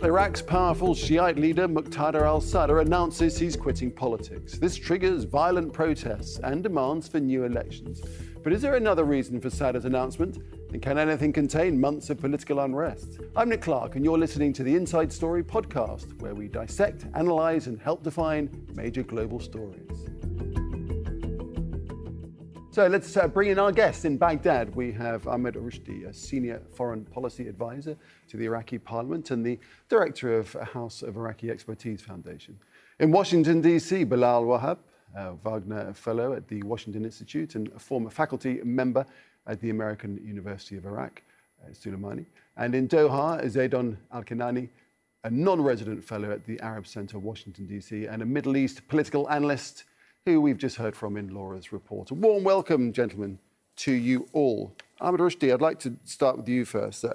Iraq's powerful Shiite leader Muqtada al Sadr announces he's quitting politics. This triggers violent protests and demands for new elections. But is there another reason for Sadr's announcement? And can anything contain months of political unrest? I'm Nick Clark, and you're listening to the Inside Story podcast, where we dissect, analyze, and help define major global stories. So let's uh, bring in our guest in Baghdad. We have Ahmed Rushdi, a senior foreign policy advisor to the Iraqi parliament and the director of House of Iraqi Expertise Foundation. In Washington, D.C., Bilal Wahab, a Wagner Fellow at the Washington Institute and a former faculty member at the American University of Iraq, uh, Sulaimani. And in Doha, Zaidon Al Kinani, a non resident fellow at the Arab Center, Washington, D.C., and a Middle East political analyst who we've just heard from in Laura's report. A warm welcome, gentlemen, to you all. Ahmed Rushdi, I'd like to start with you first. Uh,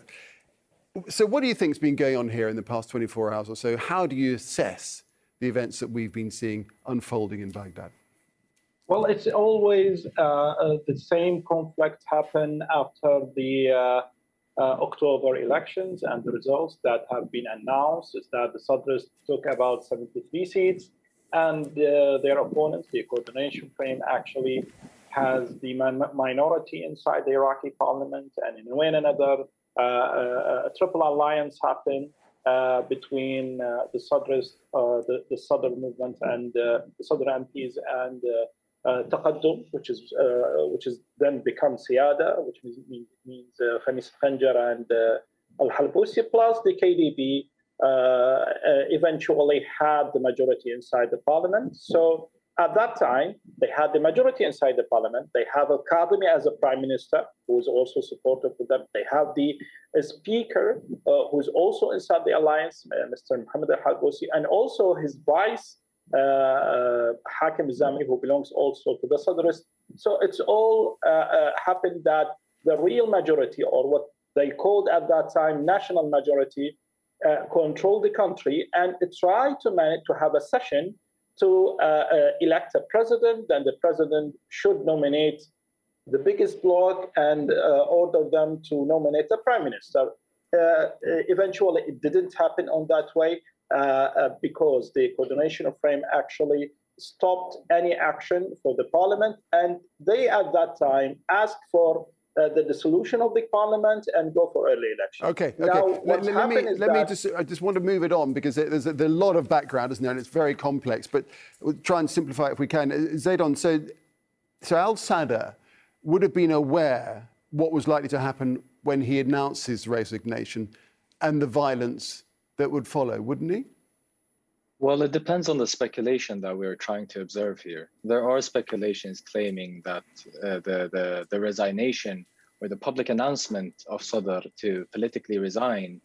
so, what do you think has been going on here in the past 24 hours or so? How do you assess the events that we've been seeing unfolding in Baghdad? Well, it's always uh, uh, the same conflict happen after the uh, uh, October elections and the results that have been announced is that the Sadrs took about 73 seats and uh, their opponents, the coordination frame, actually has the minority inside the Iraqi parliament, and in one another, uh, uh, a triple alliance happened uh, between uh, the Sadrist, uh, the, the Sadr movement, and the Sadr MPs and Taqaddum, which is which is then become Siyada, which means means Khamis Khanjar and Al Halbusi, plus the uh, uh, eventually had the majority inside the parliament. So at that time, they had the majority inside the parliament. They have a Kadhimi as a prime minister, who is also supportive of them. They have the speaker, uh, who is also inside the alliance, uh, Mr. Mohammed Al Halbusi, and also his vice, uh, uh, Hakim Zami, who belongs also to the Sadrist. So it's all happened that the real majority, or what they called at that time national majority, uh, control the country and try to manage to have a session to uh, uh, elect a president. Then the president should nominate the biggest bloc and order them to nominate a prime minister. eventually, it didn't happen on that way because the coordination frame actually stopped any action for the parliament, and they at that time asked for uh, the dissolution of the parliament and go for early election. Okay, okay. Now, let, let, me, let me just, I just want to move it on because there's a, there's a lot of background, isn't there? And it's very complex, but we'll try and simplify it if we can. Uh, Zeidon, so, so Al Sadr would have been aware what was likely to happen when he announced his resignation and the violence that would follow, wouldn't he? Well, it depends on the speculation that we're trying to observe here. There are speculations claiming that uh, the, the, the resignation or the public announcement of Sadr to politically resign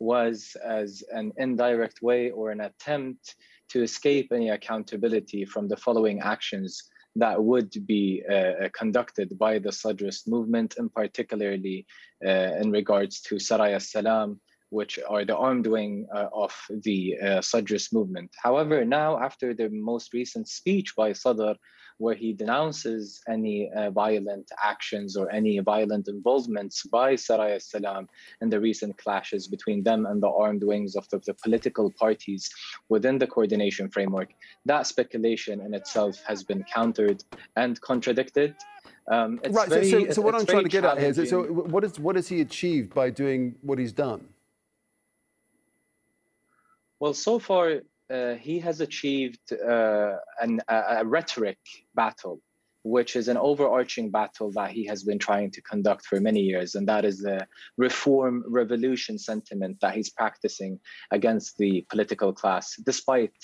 was as an indirect way or an attempt to escape any accountability from the following actions that would be uh, uh conducted by the Sadrist movement, and particularly uh, in regards to Saraya Salam, which are the armed wing uh, of the uh, Sadrist movement. However, now after the most recent speech by Sadr, where he denounces any uh, violent actions or any violent involvements by Saraya Salam in the recent clashes between them and the armed wings of the, the political parties within the coordination framework, that speculation in itself has been countered and contradicted. Um, right. Very, so, so, so what I'm trying to get at here is, so what is what has he achieved by doing what he's done? Well, so far, uh, he has achieved uh, an, a, a, rhetoric battle, which is an overarching battle that he has been trying to conduct for many years. And that is the reform revolution sentiment that he's practicing against the political class, despite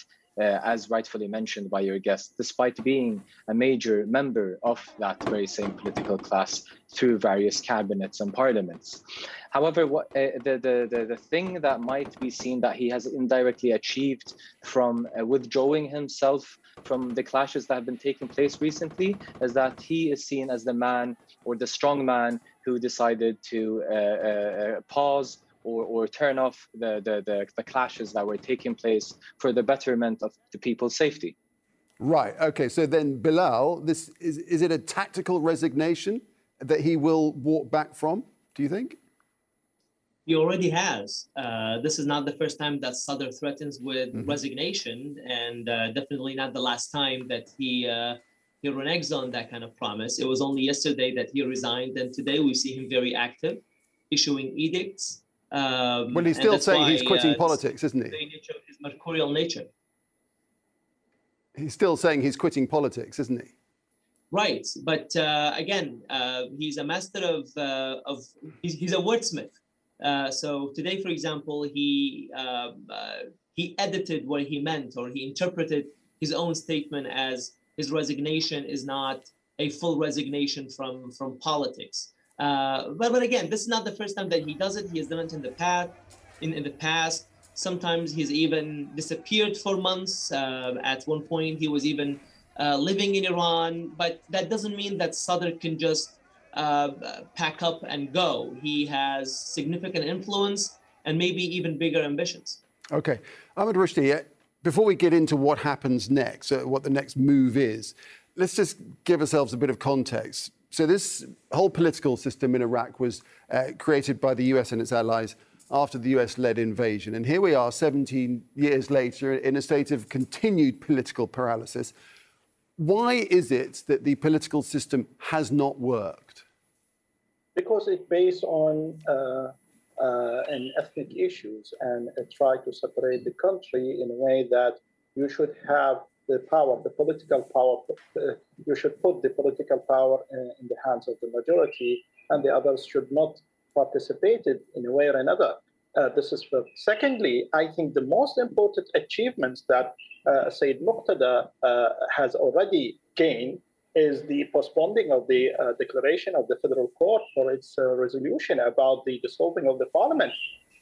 uh, as rightfully mentioned by your guest, despite being a major member of that very same political class through various cabinets and parliaments. However, what, uh, the, the, the, the, thing that might be seen that he has indirectly achieved from uh, withdrawing himself from the clashes that have been taking place recently is that he is seen as the man or the strong man who decided to uh, uh, pause or, or turn off the, the, the, the clashes that were taking place for the betterment of the people's safety. Right. Okay. So then, Bilal, this is is it a tactical resignation that he will walk back from? Do you think? he already has. Uh, this is not the first time that Sadr threatens with mm-hmm. resignation, and uh, definitely not the last time that he uh, he reneges on that kind of promise. It was only yesterday that he resigned, and today we see him very active, issuing edicts. Um, well, he's still saying why, he's quitting uh, politics, isn't he? His mercurial nature. He's still saying he's quitting politics, isn't he? Right, but uh, again, uh, he's a master of of he's, he's a wordsmith uh, so today, for example, he um, uh, he edited what he meant, or he interpreted his own statement as his resignation is not a full resignation from from politics. Uh, but but again, this is not the first time that he does it. He has done it in the past. In, in the past, sometimes he's even disappeared for months. Uh, at one point, he was even uh, living in Iran. But that doesn't mean that Sadr can just uh, pack up and go. He has significant influence and maybe even bigger ambitions. Okay. Ahmed Rushdi, uh, before we get into what happens next, uh, what the next move is, let's just give ourselves a bit of context. So, this whole political system in Iraq was uh, created by the US and its allies after the US led invasion. And here we are, 17 years later, in a state of continued political paralysis. Why is it that the political system has not worked? Because it's based on uh, uh, ethnic issues and uh, try to separate the country in a way that you should have the power, the political power, you should put the political power in, in the hands of the majority, and the others should not participate in a way or another. Uh, this is first. Secondly, I think the most important achievements that uh, Sayyid Muqtada uh, has already gained is the postponing of the uh, declaration of the federal court for its uh, resolution about the dissolving of the parliament.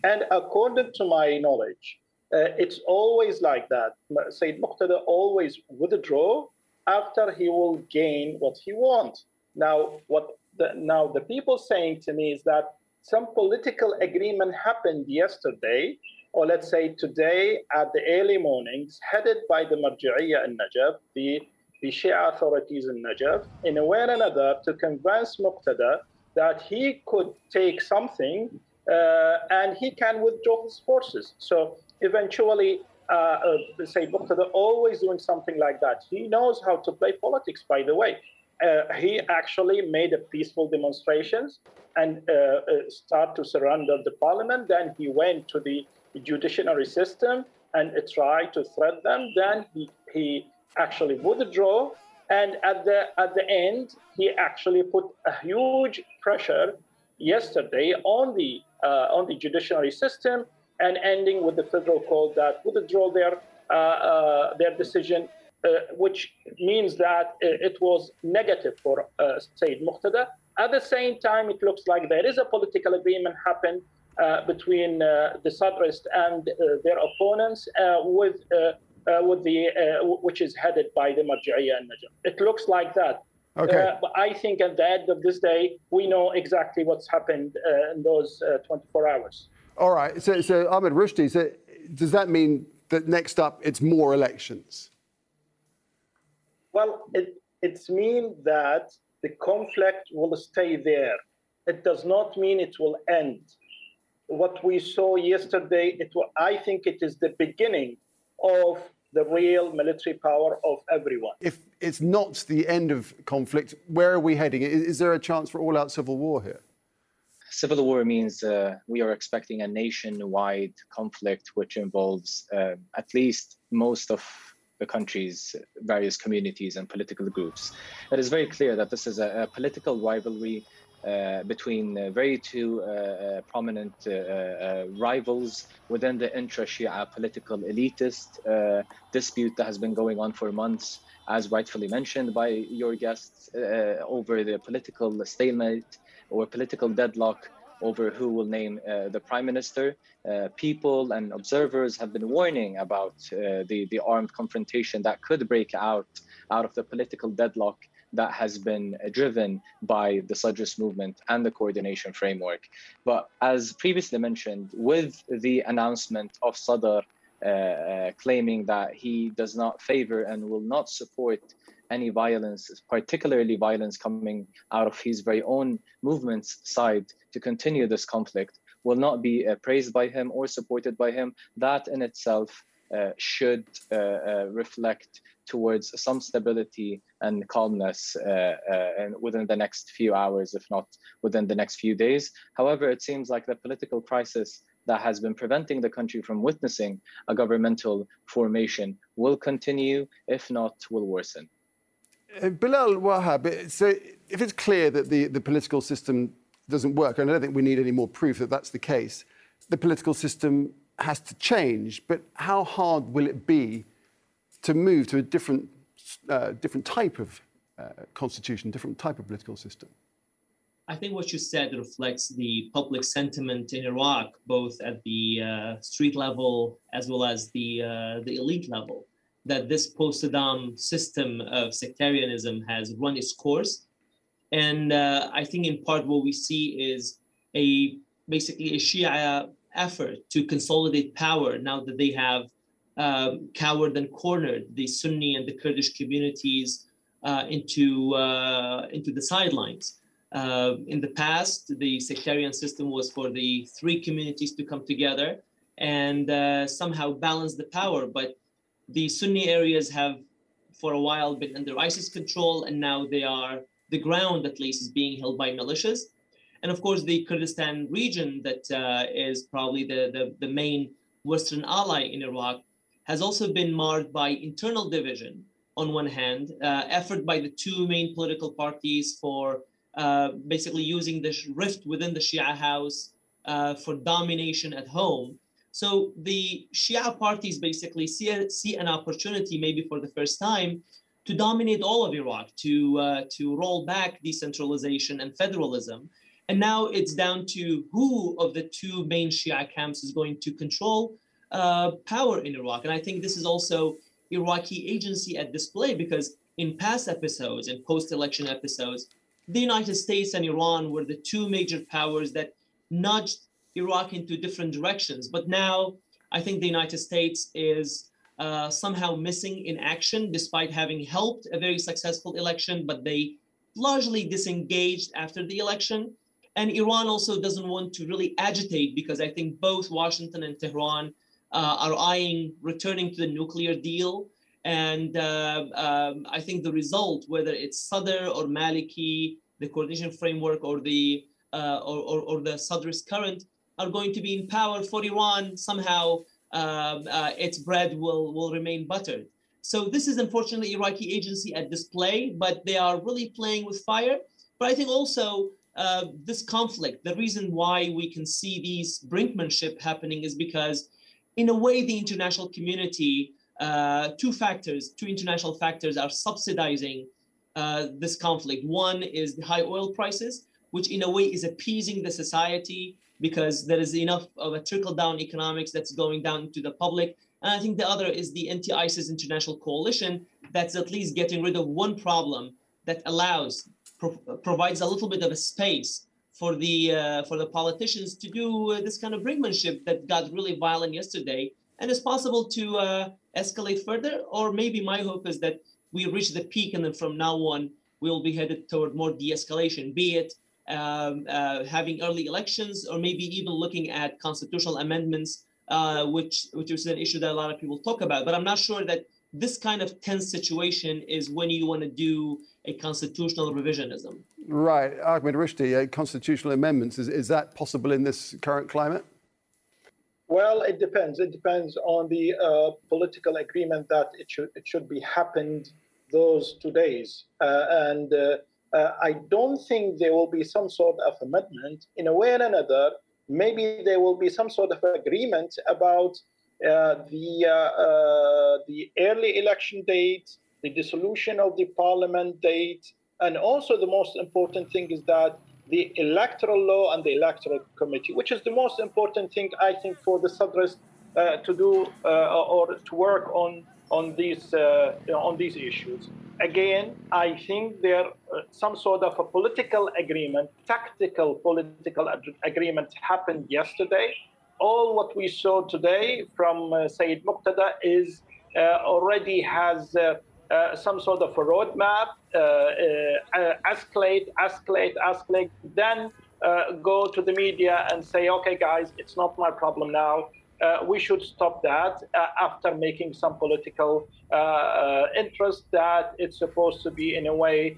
And according to my knowledge, uh, it's always like that. Sayyid Muqtada always withdraw after he will gain what he wants. Now, what the, now the people saying to me is that some political agreement happened yesterday, or let's say today at the early mornings, headed by the Marja'iyya in Najaf, the, the Shia authorities in Najaf, in a way or another to convince Muqtada that he could take something uh, and he can withdraw his forces. So eventually, uh, uh, say Muqtada always doing something like that. He knows how to play politics, by the way. Uh, he actually made a peaceful demonstrations and uh, uh, start to surrender the parliament. Then he went to the judiciary system and tried to threat them. Then he, he actually withdrew. And at the, at the end, he actually put a huge pressure yesterday on the, uh, on the judiciary system and ending with the federal court that withdrew their, uh, uh, their decision uh, which means that uh, it was negative for uh, Sayyid Muqtada. At the same time, it looks like there is a political agreement happened uh, between uh, the Sadrists and uh, their opponents with, with the, which is headed by the Marja'iyya and Najaf. It looks like that. Okay. but I think at the end of this day, we know exactly what's happened in those 24 hours. All right. So, so Ahmed Rushdi, so does that mean that next up it's more elections? Well, it, it means that the conflict will stay there. It does not mean it will end. What we saw yesterday, it, I think it is the beginning of the real military power of everyone. If it's not the end of conflict, where are we heading? Is, is there a chance for all out civil war here? Civil war means uh, we are expecting a nationwide conflict which involves uh, at least most of the country's various communities and political groups. It is very clear that this is a, a political rivalry uh, between uh, very two uh, uh prominent uh, uh, rivals within the intra-Shia political elitist dispute that has been going on for months, as rightfully mentioned by your guests, over the political stalemate or political deadlock over who will name uh, the prime minister. Uh, people and observers have been warning about uh, the, the armed confrontation that could break out out of the political deadlock that has been driven by the Sadrist movement and the coordination framework. But as previously mentioned, with the announcement of Sadr uh, uh, claiming that he does not favor and will not support any violence, particularly violence coming out of his very own movement's side to continue this conflict, will not be uh, praised by him or supported by him, that in itself uh, should uh, uh, reflect towards some stability and calmness uh, and within the next few hours, if not within the next few days. However, it seems like the political crisis that has been preventing the country from witnessing a governmental formation will continue, if not, will worsen. Bilal Wahab, so if it's clear that the, the political system doesn't work, and I don't think we need any more proof that that's the case, the political system has to change. But how hard will it be to move to a different, uh, different type of uh, constitution, different type of political system? I think what you said reflects the public sentiment in Iraq, both at the uh, street level as well as the uh, the elite level, that this post-Saddam system of sectarianism has run its course, and uh, I think in part what we see is a basically a Shia effort to consolidate power now that they have um, cowered and cornered the Sunni and the Kurdish communities uh, into uh, into the sidelines. Uh, in the past, the sectarian system was for the three communities to come together and uh, somehow balance the power. But the Sunni areas have, for a while, been under ISIS control, and now they are the ground, at least, is being held by militias. And of course, the Kurdistan region, that uh, is probably the, the, the main Western ally in Iraq, has also been marred by internal division on one hand, uh, effort by the two main political parties for uh, basically using the rift within the Shia house uh, for domination at home. So the Shia parties basically see, see an opportunity, maybe for the first time, to dominate all of Iraq, to, uh, to roll back decentralization and federalism. And now it's down to who of the two main Shia camps is going to control uh, power in Iraq. And I think this is also Iraqi agency at display because in past episodes and post election episodes, the United States and Iran were the two major powers that nudged Iraq into different directions. But now I think the United States is uh, somehow missing in action despite having helped a very successful election, but they largely disengaged after the election. And Iran also doesn't want to really agitate because I think both Washington and Tehran uh, are eyeing returning to the nuclear deal. And uh, um, I think the result, whether it's Sadr or Maliki, the coordination framework, or the uh, or, or, or, the Sadrist current, are going to be in power for Iran. Somehow, um, uh, its bread will will remain buttered. So this is unfortunately Iraqi agency at display, but they are really playing with fire. But I think also uh, this conflict, the reason why we can see these brinkmanship happening is because, in a way, the international community, uh, two factors, two international factors are subsidizing uh, this conflict. One is the high oil prices, which in a way is appeasing the society because there is enough of a trickle down economics that's going down to the public. And I think the other is the anti ISIS international coalition that's at least getting rid of one problem that allows pro- provides a little bit of a space for the uh, for the politicians to do uh, this kind of brinkmanship that got really violent yesterday, and it's possible to uh, escalate further. Or maybe my hope is that we reach the peak, and then from now on we'll be headed toward more de-escalation, be it um, uh, having early elections, or maybe even looking at constitutional amendments, uh, which which is an issue that a lot of people talk about. But I'm not sure that this kind of tense situation is when you want to do a constitutional revisionism. Right, Ahmed Rushdi, uh, constitutional amendments, is, is that possible in this current climate? Well, it depends. It depends on the uh, political agreement that it should it should be happened those two days, uh, and uh, uh I don't think there will be some sort of amendment. In a way or another, maybe there will be some sort of agreement about uh, the uh, the early election date, the dissolution of the parliament date, and also the most important thing is that the electoral law and the electoral committee, which is the most important thing I think for the Sadrists uh, to do uh, or to work on on these uh, on these issues. Again, I think there uh, some sort of a political agreement, tactical political ag- agreement happened yesterday. All what we saw today from uh, Sayyid Muqtada is uh, already has uh, some sort of a roadmap, uh, uh, escalate, escalate, escalate. Then uh, go to the media and say, okay, guys, it's not my problem now. Uh, we should stop that uh, after making some political uh, interest that it's supposed to be in a way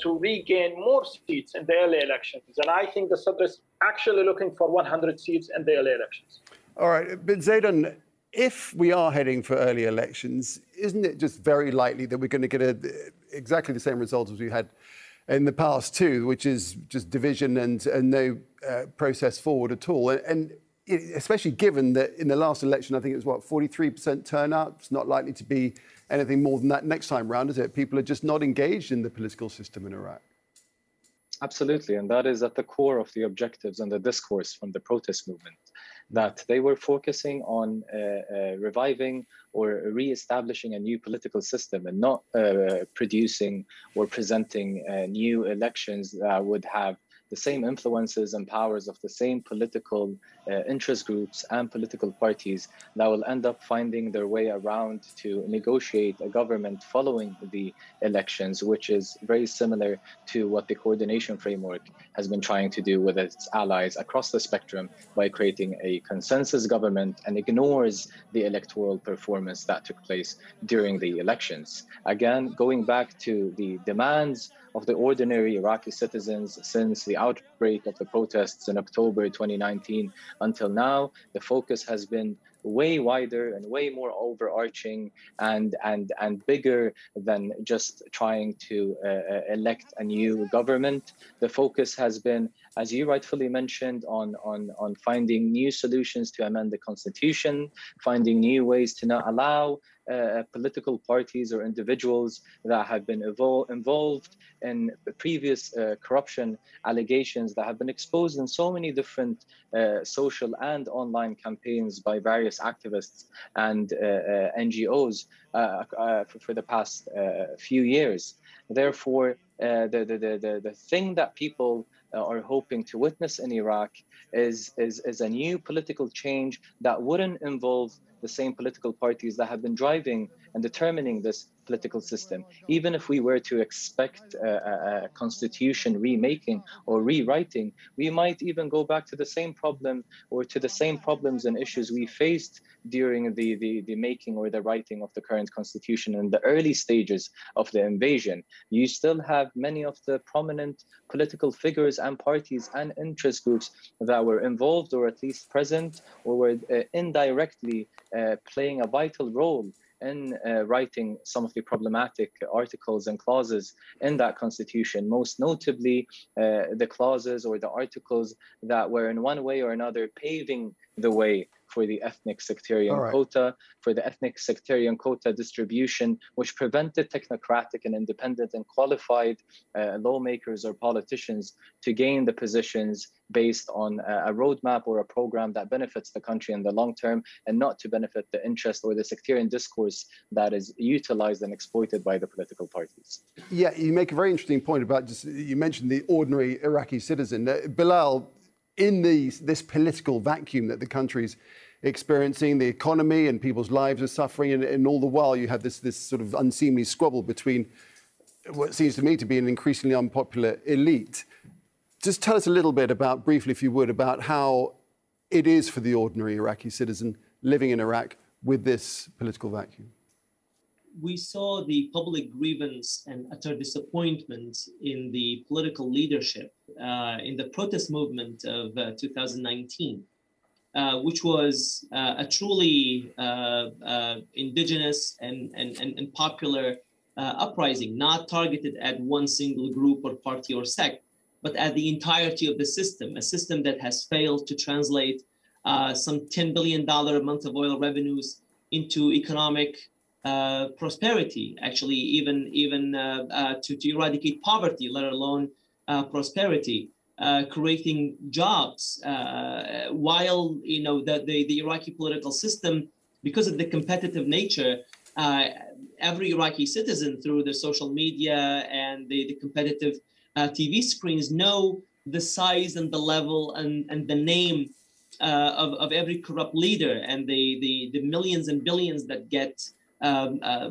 to regain more seats in the early elections. And I think the Sadr is actually looking for 100 seats in the early elections. All right, but Zeidon, if we are heading for early elections, isn't it just very likely that we're going to get a, exactly the same results as we had in the past too, which is just division and, and no uh, process forward at all? And, and especially given that in the last election, I think it was what 43% turnout. It's not likely to be anything more than that next time round, is it? People are just not engaged in the political system in Iraq. Absolutely, and that is at the core of the objectives and the discourse from the protest movement that they were focusing on uh, uh, reviving or re-establishing a new political system and not uh, producing or presenting uh, new elections that would have the same influences and powers of the same political uh, interest groups and political parties that will end up finding their way around to negotiate a government following the elections, which is very similar to what the coordination framework has been trying to do with its allies across the spectrum by creating a consensus government and ignores the electoral performance that took place during the elections. Again, going back to the demands of the ordinary Iraqi citizens since the outbreak of the protests in October 2019 until now. The focus has been way wider and way more overarching and and and bigger than just trying to uh, uh, elect a new government. The focus has been as you rightfully mentioned on on on finding new solutions to amend the constitution finding new ways to not allow uh, political parties or individuals that have been evol- involved in previous uh, corruption allegations that have been exposed in so many different uh, social and online campaigns by various activists and uh, uh, NGOs for, for, the past few years. Therefore, the, the, the, the thing that people are hoping to witness in Iraq is, is, is a new political change that wouldn't involve the same political parties that have been driving and determining this political system. Even if we were to expect a, a, constitution remaking or rewriting, we might even go back to the same problem or to the same problems and issues we faced during the, the, the making or the writing of the current constitution in the early stages of the invasion. You still have many of the prominent political figures and parties and interest groups that were involved or at least present or were uh, indirectly uh, playing a vital role in uh, writing some of the problematic articles and clauses in that constitution, most notably uh, the clauses or the articles that were in one way or another paving the way for the ethnic sectarian right. quota, for the ethnic sectarian quota distribution, which prevented technocratic and independent and qualified uh, lawmakers or politicians to gain the positions based on a, a roadmap or a program that benefits the country in the long term and not to benefit the interest or the sectarian discourse that is utilized and exploited by the political parties. Yeah, you make a very interesting point about just, you mentioned the ordinary Iraqi citizen. Uh, Bilal, in this political vacuum that the country's experiencing, the economy and people's lives are suffering, and, and all the while you have this, this sort of unseemly squabble between what seems to me to be an increasingly unpopular elite. Just tell us a little bit about, briefly, if you would, about how it is for the ordinary Iraqi citizen living in Iraq with this political vacuum. We saw the public grievance and utter disappointment in the political leadership uh, in the protest movement of uh, 2019. Uh, which was uh, a truly uh, uh, indigenous and, and, and, and popular uprising, not targeted at one single group or party or sect, but at the entirety of the system, a system that has failed to translate some $10 billion a month of oil revenues into economic uh, prosperity, actually, even even uh, uh, to, to eradicate poverty, let alone prosperity uh, creating jobs uh, while you know the, the, the Iraqi political system because of the competitive nature uh, every Iraqi citizen through the social media and the, the competitive uh, TV screens know the size and the level and, and the name uh, of, of every corrupt leader and the, the, the millions and billions that get um, uh,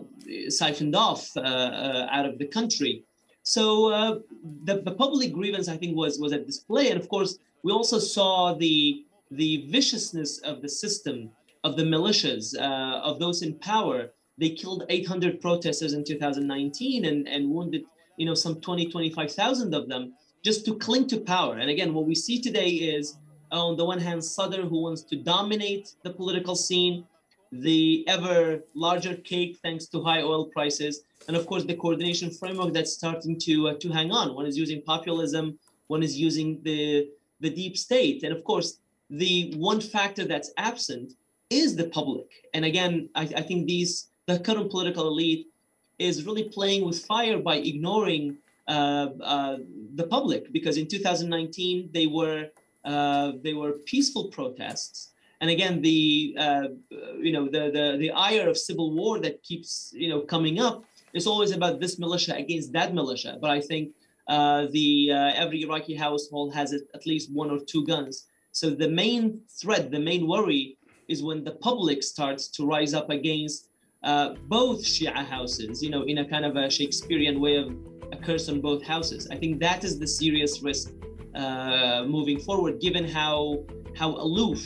siphoned off out of the country So uh, the, the public grievance, I think, was was at display, and of course, we also saw the the viciousness of the system, of the militias, uh, of those in power. They killed 800 protesters in 2019 and, and wounded, you know, some 20, 25,000 of them just to cling to power. And again, what we see today is, on the one hand, Sadr, who wants to dominate the political scene, the ever larger cake thanks to high oil prices, and of course the coordination framework that's starting to uh, to hang on. One is using populism, one is using the the deep state, and of course the one factor that's absent is the public. And again, I, I think these the current political elite is really playing with fire by ignoring uh, uh, the public because in 2019 they were uh, they were peaceful protests and again the uh, you know the, the the ire of civil war that keeps you know coming up is always about this militia against that militia. But i think uh, the uh, every iraqi household has at least one or two guns. So the main threat the main worry is when the public starts to rise up against uh, both shia houses you know in a kind of a shakespearean way of a curse on both houses. I think that is the serious risk uh, moving forward given how how aloof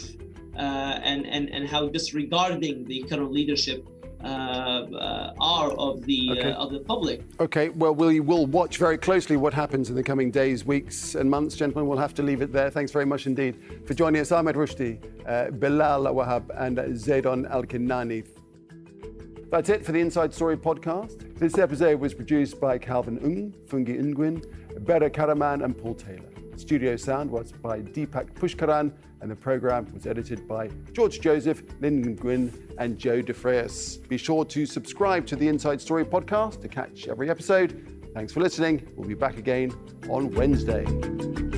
and, and, and how disregarding the current leadership uh, uh, are of the Okay. of the public. Okay, well, we will watch very closely what happens in the coming days, weeks, and months. Gentlemen, we'll have to leave it there. Thanks very much indeed for joining us. Ahmed Rushdi, uh, Bilal Wahab, and Zeidon Alkinani. That's it for the Inside Story podcast. This episode was produced by Calvin Ung, Fungi Nguyen, Bera Karaman, and Paul Taylor. Studio sound was by Deepak Pushkaran, and the program was edited by George Joseph, Lyndon Gwynn, and Joe DeFreyas. Be sure to subscribe to the Inside Story podcast to catch every episode. Thanks for listening. We'll be back again on Wednesday.